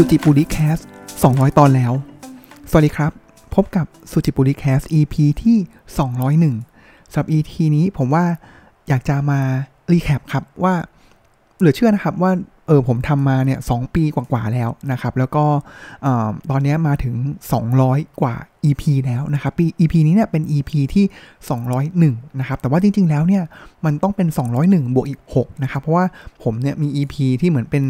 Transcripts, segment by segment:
สุจิปุริแคส200 ตอนแล้ว สวัสดีครับ พบกับสุจิปุริแคส EP ที่ 201สำหรับ EP นี้ผมว่าอยากจะมารีแคปครับว่า เหลือเชื่อนะครับว่าเออผมทำมาเนี่ยสปีกว่าๆแล้วนะครับ แล้วก็ตอนนี้มาถึง 200 กว่า EP แล้วนะครับปี EP นี้เนี่ยเป็น EP ที่ 201 นะครับ แต่ว่าจริง ๆ แล้วเนี่ยมันต้องเป็น 201 บวกอีก 6 นะครับ เพราะว่าผมเนี่ยมี EP ที่เหมือนเป็น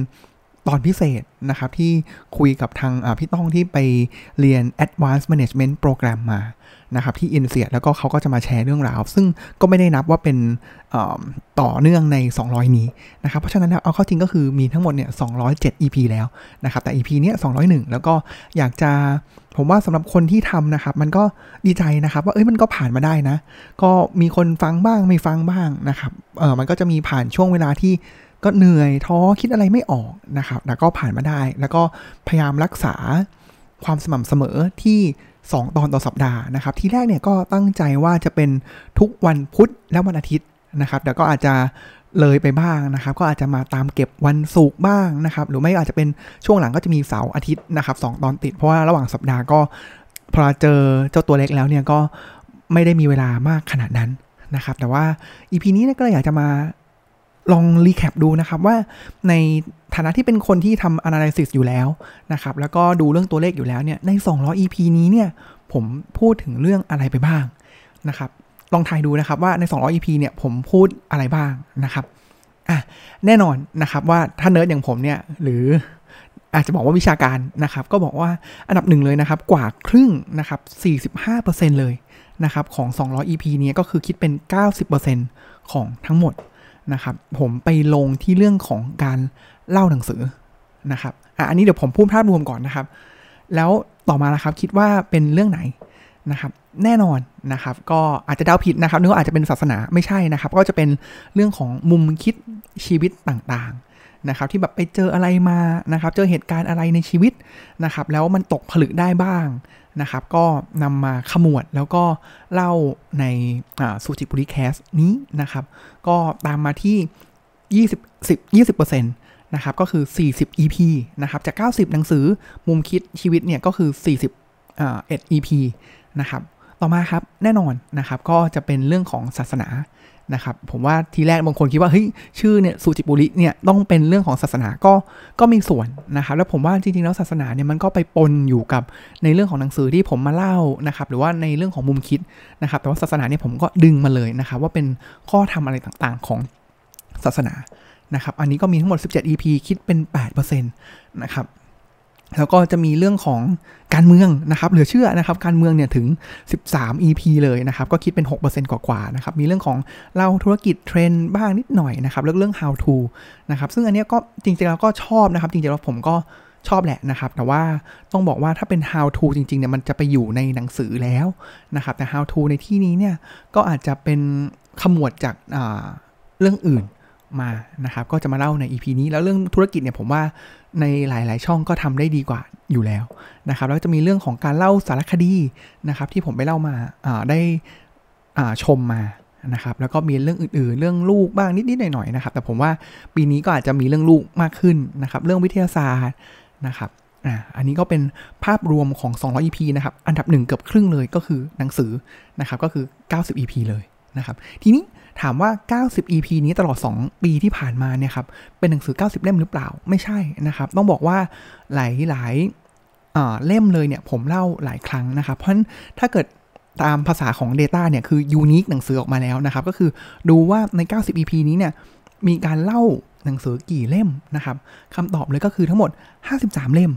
ตอนพิเศษนะครับที่คุยกับทางพี่ต้องที่ไปเรียน Advanced Management Program มานะครับที่อินเซียแล้วก็เขาก็จะมาแชร์เรื่องราว ซึ่งก็ไม่ได้นับว่าเป็นต่อเนื่องใน 200 นี้นะครับเพราะฉะนั้นเอาเข้าจริงก็คือมีทั้งหมดเนี่ย207 EP แล้วนะครับแต่ EP เนี้ย201 แล้วก็อยากจะผมว่าสำหรับคนที่ทำนะครับ มันก็ดีใจนะครับ ว่าเอ้ยมันก็ผ่านมาได้นะ ก็มีคนฟังบ้างไม่ฟังบ้างนะครับเออมันก็จะมีผ่านช่วงเวลาที่ ก็เหนื่อยท้อคิดอะไรไม่ออกนะครับแต่ก็ผ่านมาได้ แล้วก็พยายามรักษาความสม่ำเสมอที่ 2 ตอนต่อสัปดาห์นะครับ ทีแรกเนี่ยก็ตั้งใจว่าจะเป็นทุกวันพุธและวันอาทิตย์นะครับแต่ก็อาจจะเลยไปบ้างนะครับ ก็อาจจะมาตามเก็บวันศุกร์บ้างนะครับ หรือไม่อาจจะเป็นช่วงหลังก็จะมีเสาร์อาทิตย์นะครับสตอนติด เพราะว่าระหว่างสัปดาห์ก็พอเจอเจ้าตัวเล็กแล้วเนี่ยก็ไม่ได้มีเวลามากขนาดนั้นนะครับ แต่ว่า EP นี้ก็เลยอยากจะมา ลอง recap ดูนะครับว่าในฐานะที่เป็นคนที่ทำ analysis อยู่แล้วนะครับ แล้วก็ดูเรื่องตัวเลขอยู่แล้วเนี่ยใน 200 EP นี้เนี่ยผมพูดถึงเรื่องอะไรไปบ้างนะครับ ลองทายดูนะครับว่าใน 200 EP เนี่ยผมพูดอะไรบ้างนะครับอะแน่นอนนะครับว่าถ้าเนิร์ดอย่างผมเนี่ยหรืออาจจะบอกว่าวิชาการนะครับ ก็บอกว่าอันดับหนึ่งเลยนะครับ กว่าครึ่งนะครับ 45%เลยนะครับของ 200 EP นี้ก็คือคิดเป็น 90%ของทั้งหมด นะครับ ผมไปลงที่เรื่องของการเล่าหนังสือนะครับอะอันนี้เดี๋ยวผมพูดภาพรวมก่อนนะครับ แล้วต่อมานะครับคิดว่าเป็นเรื่องไหนนะครับ แน่นอนนะครับ ก็อาจจะเดาผิดนะครับนึกว่าอาจจะเป็นศาสนาไม่ใช่นะครับ ก็จะเป็นเรื่องของมุมคิดชีวิตต่าง นะครับที่แบบไปเจออะไรมานะครับเจอเหตุการณ์อะไรในชีวิตนะครับแล้วมันตกผลึกได้บ้างนะครับก็นำมาขมวดแล้วก็เล่าในสูจิบุริแคสนี้นะครับก็ตามมาที่ 20 10 20%นะครับก็คือ 40 EP นะครับจาก 90 หนังสือมุมคิดชีวิตเนี่ยก็คือ 40อ่า1 EP นะครับ ต่อมาครับแน่นอนนะครับก็จะเป็นเรื่องของศาสนานะครับผมว่าทีแรกบางคนคิดว่าเฮ้ยชื่อเนี่ยสุจิบุริเนี่ยต้องเป็นเรื่องของศาสนาก็ก็มีส่วนนะครับแล้วผมว่าจริงๆแล้วศาสนาเนี่ยมันก็ไปปนอยู่กับในเรื่องของหนังสือที่ผมมาเล่านะครับหรือว่าในเรื่องของมุมคิดนะครับแต่ว่าศาสนาเนี่ยผมก็ดึงมาเลยนะครับว่าเป็นข้อทำอะไรต่างๆของศาสนานะครับอันนี้ก็มีทั้งหมด 17 EP คิดเป็น 8%นะครับ แล้วก็จะมีเรื่องของการเมืองนะครับเหลือเชื่อนะครับการเมืองเนี่ยถึง 13 EP เลยนะครับก็คิดเป็น 6%กว่าๆนะครับมีเรื่องของเล่าธุรกิจเทรนด์บ้างนิดหน่อยนะครับเรื่องเรื่อง how to นะครับซึ่งอันนี้ก็จริงๆแล้วก็ชอบนะครับจริงๆแล้วผมก็ชอบแหละนะครับ แต่ว่าต้องบอกว่าถ้าเป็น how to จริงๆเนี่ยมันจะไปอยู่ในหนังสือแล้วนะครับแต่ how to ในที่นี้เนี่ยก็อาจจะเป็นขมวดจากเรื่องอื่น มานะครับ ก็จะมาเล่าใน EP นี้แล้วเรื่องธุรกิจเนี่ยผมว่าในหลาย ๆ ช่องก็ทำได้ดีกว่าอยู่แล้วนะครับ แล้วจะมีเรื่องของการเล่าสารคดีนะครับ ที่ผมไปเล่ามาได้ชมมานะครับ แล้วก็มีเรื่องอื่น ๆ เรื่องลูกบ้างนิด ๆ หน่อย ๆ นะครับ แต่ผมว่าปีนี้ก็อาจจะมีเรื่องลูกมากขึ้นนะครับ เรื่องวิทยาศาสตร์นะครับอ่าอันนี้ก็เป็นภาพรวมของ 200 EP นะครับ อันดับหนึ่งเกือบครึ่งเลยก็คือหนังสือนะครับ ก็คือ 90 EP เลยนะครับ ทีนี้ ถามว่า 90 EP นี้ตลอด 2 ปีที่ผ่านมาเนี่ยครับ เป็นหนังสือ 90 เล่มหรือเปล่า ไม่ใช่นะครับ ต้องบอกว่าหลายหลายเล่มเลยเนี่ยผมเล่าหลายครั้งนะครับ เพราะฉะนั้นถ้าเกิดตามภาษาของ Data เนี่ยคือยูนิคหนังสือออกมาแล้วนะครับ ก็คือดูว่าใน 90 EP นี้เนี่ยมีการเล่าหนังสือกี่เล่มนะครับคำตอบเลยก็คือทั้งหมด 53 เล่ม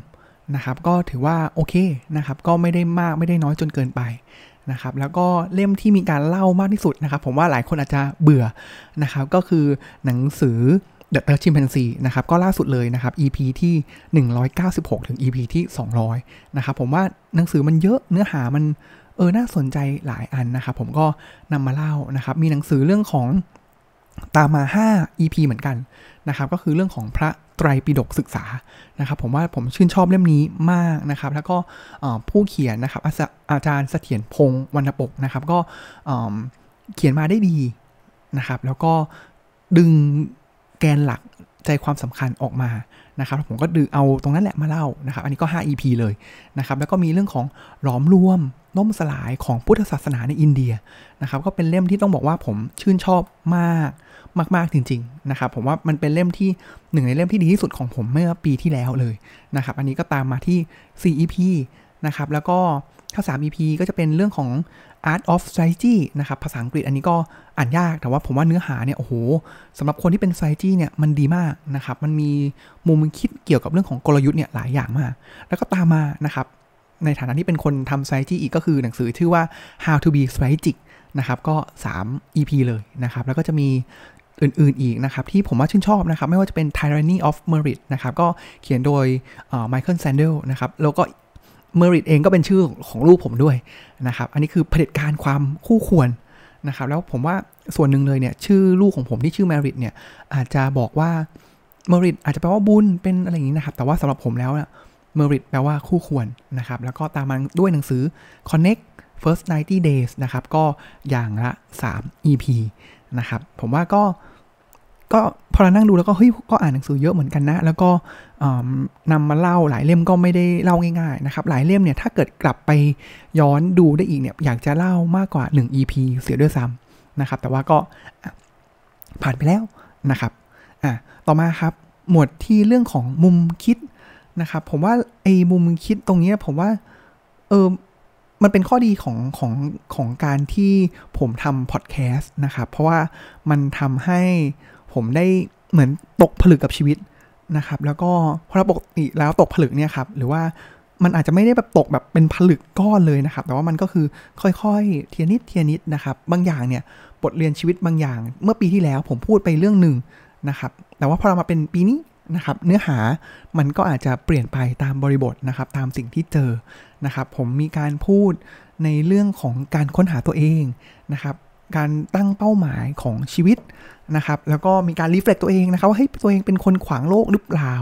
นะครับ ก็ถือว่าโอเคนะครับ ก็ไม่ได้มากไม่ได้น้อยจนเกินไป นะครับแล้วก็เล่มที่มีการเล่ามากที่สุดนะครับผมว่าหลายคนอาจจะเบื่อนะครับก็คือหนังสือ The Third Chimpanzee นะครับก็ล่าสุดเลยนะครับ EP ที่ 196 ถึง EP ที่ 200 นะครับผมว่าหนังสือมันเยอะเนื้อหามันเออน่าสนใจหลายอันนะครับผมก็นำมาเล่านะครับมีหนังสือเรื่องของ ตามมา 5 EP เหมือนกันนะครับ ก็คือเรื่องของพระไตรปิฎกศึกษานะครับ ผมว่าผมชื่นชอบเล่มนี้มากนะครับ แล้วก็ผู้เขียนนะครับอาจารย์เสถียรพงศ์วรรณปกนะครับ ก็เขียนมาได้ดีนะครับ แล้วก็ดึงแกนหลัก ใจความสำคัญออกมานะครับผมก็ดึงเอาตรงนั้นแหละมาเล่านะครับ อันนี้ก็ 5 EP เลยนะครับ แล้วก็มีเรื่องของหลอมรวมล่มสลายของพุทธศาสนาในอินเดียนะครับ ก็เป็นเล่มที่ต้องบอกว่าผมชื่นชอบมากมาก ๆ จริง ๆ นะครับ ผมว่ามันเป็นเล่มที่หนึ่งในเล่มที่ดีที่สุดของผมเมื่อปีที่แล้วเลยนะครับ อันนี้ก็ตามมาที่ 4 EP นะครับ แล้วก็ถ้า 3 EP ก็จะเป็นเรื่องของ Art of Strategy นะครับ ภาษาอังกฤษอันนี้ก็อ่านยาก แต่ว่าผมว่าเนื้อหาเนี่ย โอ้โหสำหรับคนที่เป็น strategy เนี่ย มันดีมากนะครับ มันมีมุมคิดเกี่ยวกับเรื่องของกลยุทธ์เนี่ยหลายอย่างมาก แล้วก็ตามมานะครับ ในฐานะที่เป็นคนทำ strategy อีกก็คือหนังสือชื่อว่า How to be strategic นะครับ ก็ 3 EP เลยนะครับ แล้วก็จะมีอื่น ๆ อีกนะครับ ที่ผมว่าชื่นชอบนะครับ ไม่ว่าจะเป็น Tyranny of Merit นะครับ ก็เขียนโดย Michael Sandel นะครับ แล้วก็ เมอริตเองก็เป็นชื่อของลูกผมด้วยนะครับ อันนี้คือเผด็จการความคู่ควรนะครับ แล้วผมว่าส่วนหนึ่งเลยเนี่ยชื่อลูกของผมที่ชื่อเมริตเนี่ยอาจจะบอกว่าเมริตอาจจะแปลว่าบุญเป็นอะไรอย่างนี้นะครับ แต่ว่าสำหรับผมแล้วเนี่ยเมริตแปลว่าคู่ควรนะครับ แล้วก็ตามมาด้วยหนังสือ Connect First 90 Days นะครับ ก็อย่างละ 3 EP นะครับ ผมว่าก็ ก็พอเรานั่งดูแล้วก็เฮ้ยก็อ่านหนังสือเยอะเหมือนกันนะ แล้วก็นำมาเล่าหลายเล่มก็ไม่ได้เล่าง่ายๆนะครับ หลายเล่มเนี่ยถ้าเกิดกลับไปย้อนดูได้อีกเนี่ยอยากจะเล่ามากกว่า 1 EP เสียด้วยซ้ำนะครับ แต่ว่าก็ผ่านไปแล้วนะครับอะต่อมาครับหมวดที่เรื่องของมุมคิดนะครับผมว่าไอ้มุมคิดตรงนี้ผมว่าเออมันเป็นข้อดีของของของการที่ผมทำพอดแคสต์นะครับ เพราะว่ามันทำให้ ผมได้เหมือนตกผลึกกับชีวิตนะครับ แล้วก็พอเราปกติแล้วตกผลึกเนี่ยครับ หรือว่ามันอาจจะไม่ได้แบบตกแบบเป็นผลึกก้อนเลยนะครับ แต่ว่ามันก็คือค่อยๆเทียนิดเทียนิดนะครับ บางอย่างเนี่ยบทเรียนชีวิตบางอย่าง เมื่อปีที่แล้วผมพูดไปเรื่องหนึ่งนะครับ แต่ว่าพอเรามาเป็นปีนี้นะครับ เนื้อหามันก็อาจจะเปลี่ยนไปตามบริบทนะครับ ตามสิ่งที่เจอนะครับ ผมมีการพูดในเรื่องของการค้นหาตัวเองนะครับ การตั้งเป้าหมายของชีวิตนะครับ แล้วก็มีการรีเฟล็กตัวเองนะครับว่าเฮ้ยตัวเองเป็นคนขวางโลกหรือเปล่า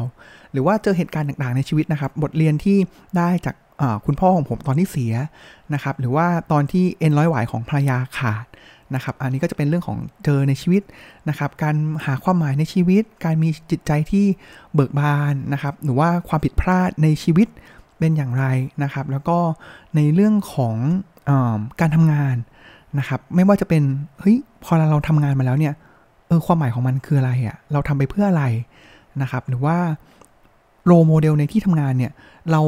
หรือว่าเจอเหตุการณ์ต่างๆในชีวิตนะครับ บทเรียนที่ได้จากคุณพ่อของผมตอนที่เสียนะครับ หรือว่าตอนที่เอ็นร้อยหวายของภรรยาขาดนะครับ อันนี้ก็จะเป็นเรื่องของเจอในชีวิตนะครับ การหาความหมายในชีวิต การมีจิตใจที่เบิกบานนะครับ หรือว่าความผิดพลาดในชีวิตเป็นอย่างไรนะครับ แล้วก็ในเรื่องของอการทำงาน นะครับ ไม่ว่าจะเป็นเฮ้ยพอเราทำงานมาแล้วเนี่ยเออความหมายของมันคืออะไรอะ่ะเราทำไปเพื่ออะไรนะครับ หรือว่าโรโมเดลในที่ทำงานเนี่ย เรา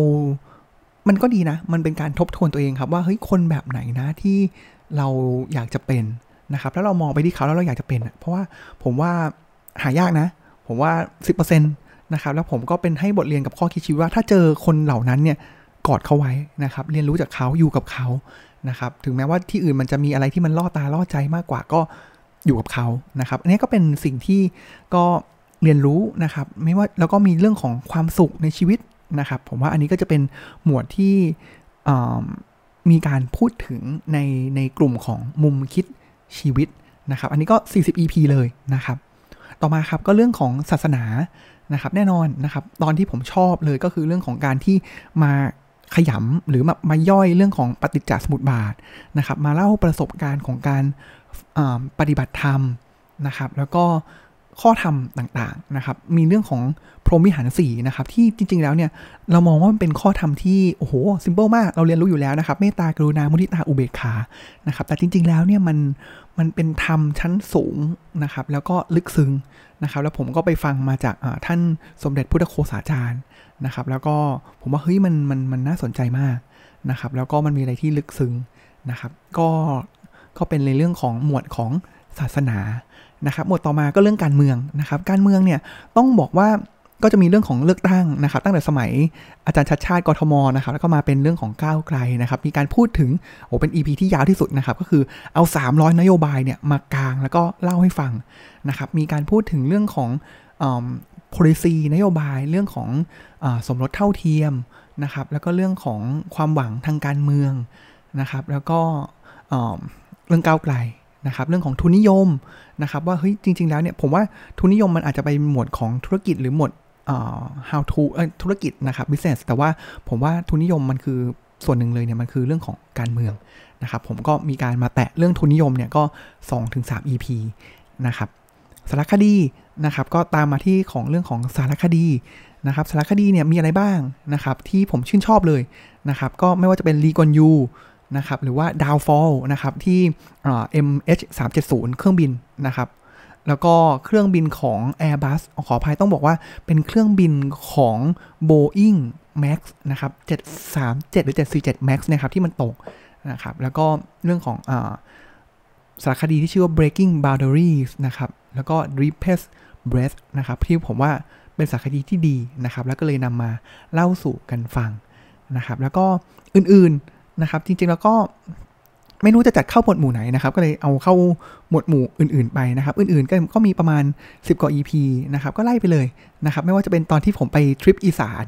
มันก็ดีนะ มันเป็นการทบทวนตัวเองครับว่าเฮ้ยคนแบบไหนนะที่เราอยากจะเป็นนะครับแล้วเรามองไปที่เขาแล้วเราอยากจะเป็นเพราะว่าผมว่าหายากนะ ผมว่า 10%นะครับแล้วผมก็เป็นให้บทเรียนกับข้อคิดชีวิตว่าถ้าเจอคนเหล่านั้นเนี่ยกอดเขาไว้นะครับ เรียนรู้จากเขาอยู่กับเขา นะครับ ถึงแม้ว่าที่อื่นมันจะมีอะไรที่มันล่อตาล่อใจมากกว่าก็อยู่กับเขานะครับ อันนี้ก็เป็นสิ่งที่ก็เรียนรู้นะครับ ไม่ว่าแล้วก็มีเรื่องของความสุขในชีวิตนะครับ ผมว่าอันนี้ก็จะเป็นหมวดที่มีการพูดถึงในในกลุ่มของมุมคิดชีวิตนะครับ อันนี้ก็ 40 EP เลยนะครับ ต่อมาครับก็เรื่องของศาสนานะครับ แน่นอนนะครับ ตอนที่ผมชอบเลยก็คือเรื่องของการที่มา ขยำหรือมามาย่อยเรื่องของปฏิจจสมุปบาทนะครับ มาเล่าประสบการณ์ของการปฏิบัติธรรมนะครับ แล้วก็ข้อธรรมต่างๆนะครับ มีเรื่องของพรหมวิหารสีนะครับ ที่จริง ๆ แล้วเนี่ยเรามองว่ามันเป็นข้อธรรมที่โอ้โหซิมเปิลมากเราเรียนรู้อยู่แล้วนะครับเมตตากรุณามุทิตาอุเบกขานะครับ แต่จริง ๆ แล้วเนี่ยมันมันเป็นธรรมชั้นสูงนะครับ แล้วก็ลึกซึ้งนะครับ แล้วผมก็ไปฟังมาจากท่านสมเด็จพุทธโฆษาจารย์ นะครับ แล้วก็ผมว่าเฮ้ยมันมันมันน่าสนใจมากนะครับ แล้วก็มันมีอะไรที่ลึกซึ้งนะครับ ก็ก็เป็นในเรื่องของหมวดของศาสนานะครับ หมวดต่อมาก็เรื่องการเมืองนะครับ การเมืองเนี่ยต้องบอกว่าก็จะมีเรื่องของเลือกตั้งนะครับ ตั้งแต่สมัยอาจารย์ชัดชาติกทมนะครับแล้วก็มาเป็นเรื่องของก้าวไกลนะครับ มีการพูดถึงโอ้เป็น EP ที่ยาวที่สุดนะครับ ก็คือเอา 300 นโยบายเนี่ยมากลางแล้วก็เล่าให้ฟังนะครับ มีการพูดถึงเรื่องของ policy นโยบายเรื่องของอสมรสเท่าเทียมนะครับ แล้วก็เรื่องของความหวังทางการเมืองนะครับ แล้วก็เรื่องก้าวไกลนะครับ เรื่องของทุนนิยมนะครับว่าเฮ้ยจริง ๆ แล้วเนี่ยผมว่าทุนนิยมมันอาจจะไปหมวดของธุรกิจหรือหมวด how to ธุรกิจนะครับ business แต่ว่าผมว่าทุนนิยมมันคือส่วนหนึ่งเลยเนี่ยมันคือเรื่องของการเมืองนะครับ ผมก็มีการมาแตะเรื่องทุนนิยมเนี่ยก็ 2-3 EP นะครับ สารคดีนะครับ ก็ตามมาที่ของเรื่องของสารคดีนะครับสารคดีเนี่ยมีอะไรบ้างนะครับ ที่ผมชื่นชอบเลยนะครับ ก็ไม่ว่าจะเป็นลีกอนยูนะครับหรือว่า Downfall นะครับที่ MH 3 7 0เครื่องบินนะครับ แล้วก็เครื่องบินของ Airbus ขออภัยต้องบอกว่าเป็นเครื่องบินของ Boeing Max นะครับ737 หรือ 747 Max นะครับที่มันตกนะครับ แล้วก็เรื่องของอ สารคดีที่ชื่อว่า breaking boundaries นะครับ แล้วก็ deepest breath นะครับ ที่ผมว่าเป็นสารคดีที่ดีนะครับ แล้วก็เลยนำมาเล่าสู่กันฟังนะครับ แล้วก็อื่นๆนะครับ จริงๆแล้วก็ไม่รู้จะจัดเข้าหมวดหมู่ไหนนะครับ ก็เลยเอาเข้าหมวดหมู่อื่นๆไปนะครับ อื่นๆก็ก็มีประมาณ 10 กว่า EP นะครับ ก็ไล่ไปเลยนะครับ ไม่ว่าจะเป็นตอนที่ผมไปทริปอีสาน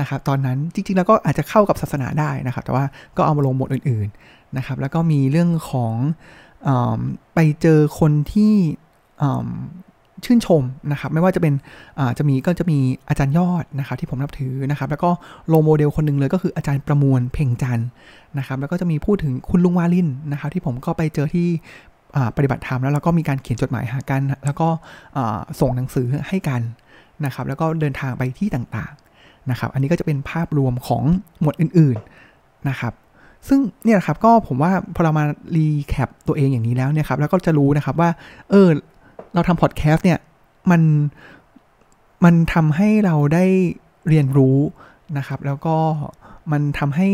นะครับ ตอนนั้นจริงๆแล้วก็อาจจะเข้ากับศาสนาได้นะครับ แต่ว่าก็เอามาลงหมวดอื่นๆนะครับ แล้วก็มีเรื่องของ ไปเจอคนที่ชื่นชมนะครับไม่ว่าจะเป็นจะมีก็จะมีอาจารย์ยอดนะครับที่ผมนับถือนะครับ แล้วก็ role model คนหนึ่งเลยก็คืออาจารย์ประมวลเพ็งจันทร์นะครับ แล้วก็จะมีพูดถึงคุณลุงวาลินนะครับ ที่ผมก็ไปเจอที่ปฏิบัติธรรมแล้วเราก็มีการเขียนจดหมายหากัน แล้วก็ส่งหนังสือให้กันนะครับ แล้วก็เดินทางไปที่ต่างๆนะครับ อันนี้ก็จะเป็นภาพรวมของหมวดอื่นๆนะครับ ซึ่งเนี่ยครับก็ผมว่าพอเรามารีแคปตัวเองอย่างนี้แล้วเนี่ยครับแล้วก็จะรู้นะครับว่า เออ เราทำพอดแคสต์เนี่ยมันมันทำให้เราได้เรียนรู้นะครับ แล้วก็มันทำให้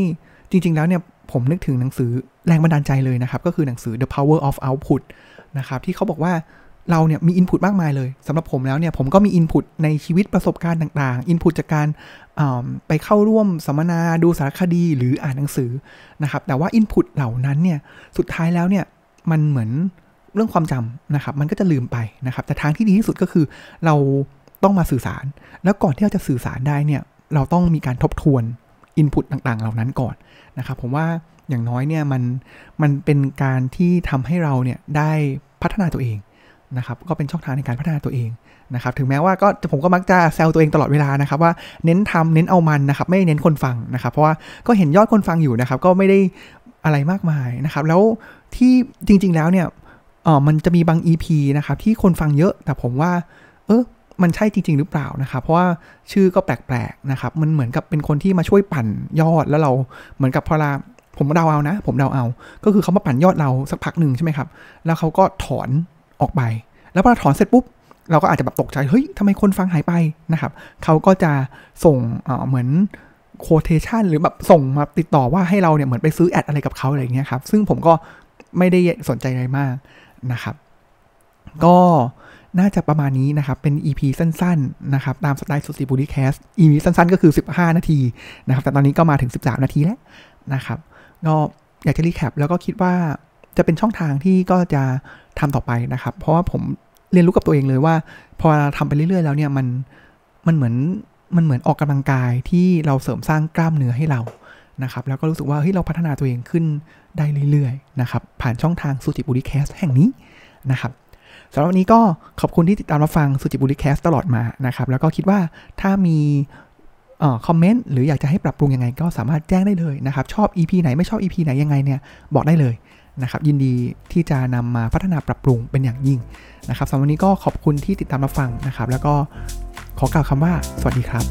จริง ๆ แล้วเนี่ยผมนึกถึงหนังสือแรงบันดาลใจเลยนะครับ ก็คือหนังสือ The Power of Output นะครับ ที่เขาบอกว่า เราเนี่ยมีอินพุตมากมายเลยสำหรับผมแล้วเนี่ยผมก็มีอินพุตในชีวิตประสบการณ์ต่างๆอินพุตจากการไปเข้าร่วมสัมมนาดูสารคดีหรืออ่านหนังสือนะครับแต่ว่าอินพุตเหล่านั้นเนี่ยสุดท้ายแล้วเนี่ยมันเหมือนเรื่องความจำนะครับมันก็จะลืมไปนะครับแต่ทางที่ดีที่สุดก็คือเราต้องมาสื่อสาร แล้วก่อนที่เราจะสื่อสารได้เนี่ยเราต้องมีการทบทวนอินพุตต่างๆ เหล่านั้นก่อนนะครับผมว่าอย่างน้อยเนี่ยมันมันเป็นการที่ทำให้เราเนี่ยได้พัฒนาตัวเอง นะครับก็เป็นช่องทางในการพัฒนาตัวเองนะครับถึงแม้ว่าก็ผมก็มักจะแซวตัวเองตลอดเวลานะครับว่าเน้นทำเน้นเอามันนะครับไม่เน้นคนฟังนะครับ เพราะว่าก็เห็นยอดคนฟังอยู่นะครับ ก็ไม่ได้อะไรมากมายนะครับ แล้วที่จริง ๆแล้วเนี่ยอ๋อมันจะมีบาง EP นะครับที่คนฟังเยอะแต่ผมว่า เออมันใช่จริง ๆ หรือเปล่านะครับ เพราะว่าชื่อก็แปลกๆนะครับ มันเหมือนกับเป็นคนที่มาช่วยปั่นยอดแล้วเราเหมือนกับพอลาผมเดาเอานะ ผมเดาเอา ก็คือเขามาปั่นยอดเราสักพักหนึ่งใช่ไหมครับ แล้วเขาก็ถอน ออกไป แล้วพอถอนเสร็จปุ๊บเราก็อาจจะแบบตกใจ เฮ้ยทำไมคนฟังหายไปนะครับ เขาก็จะส่งเหมือนโคเทชันหรือแบบส่งมาติดต่อว่าให้เราเนี่ยเหมือนไปซื้อแอดอะไรกับเขาอะไรอย่างเงี้ยครับ ซึ่งผมก็ไม่ได้สนใจอะไรมากนะครับ ก็น่าจะประมาณนี้นะครับ เป็น EP สั้นๆ นะครับ ตามสไตล์สุสีบุรีแคส EP สั้นๆ ก็คือ 15 นาทีนะครับ แต่ตอนนี้ก็มาถึง 13 นาทีแล้วนะครับ ก็อยากจะ recap แล้วก็คิดว่า จะเป็นช่องทางที่ก็จะทำต่อไปนะครับ เพราะว่าผมเรียนรู้กับตัวเองเลยว่า พอทำไปเรื่อยๆ แล้วเนี่ยมันมันเหมือนมันเหมือนออกกำลังกายที่เราเสริมสร้างกล้ามเนื้อให้เรานะครับ แล้วก็รู้สึกว่าเฮ้ยเราพัฒนาตัวเองขึ้นได้เรื่อยๆนะครับผ่านช่องทาง SuJiPuLi Cast แห่งนี้นะครับสำหรับวันนี้ก็ขอบคุณที่ติดตามรับฟัง SuJiPuLi Cast ตลอดมานะครับ แล้วก็คิดว่าถ้ามีคอมเมนต์หรืออยากจะให้ปรับปรุงยังไงก็สามารถแจ้งได้เลยนะครับ ชอบ EP ไหนไม่ชอบ EP ไหนยังไงเนี่ยบอกได้เลย นะครับยินดีที่จะนำมาพัฒนาปรับปรุงเป็นอย่างยิ่งนะครับสำหรับวันนี้ก็ขอบคุณที่ติดตามรับฟังนะครับ แล้วก็ขอกล่าวคำว่าสวัสดีครับ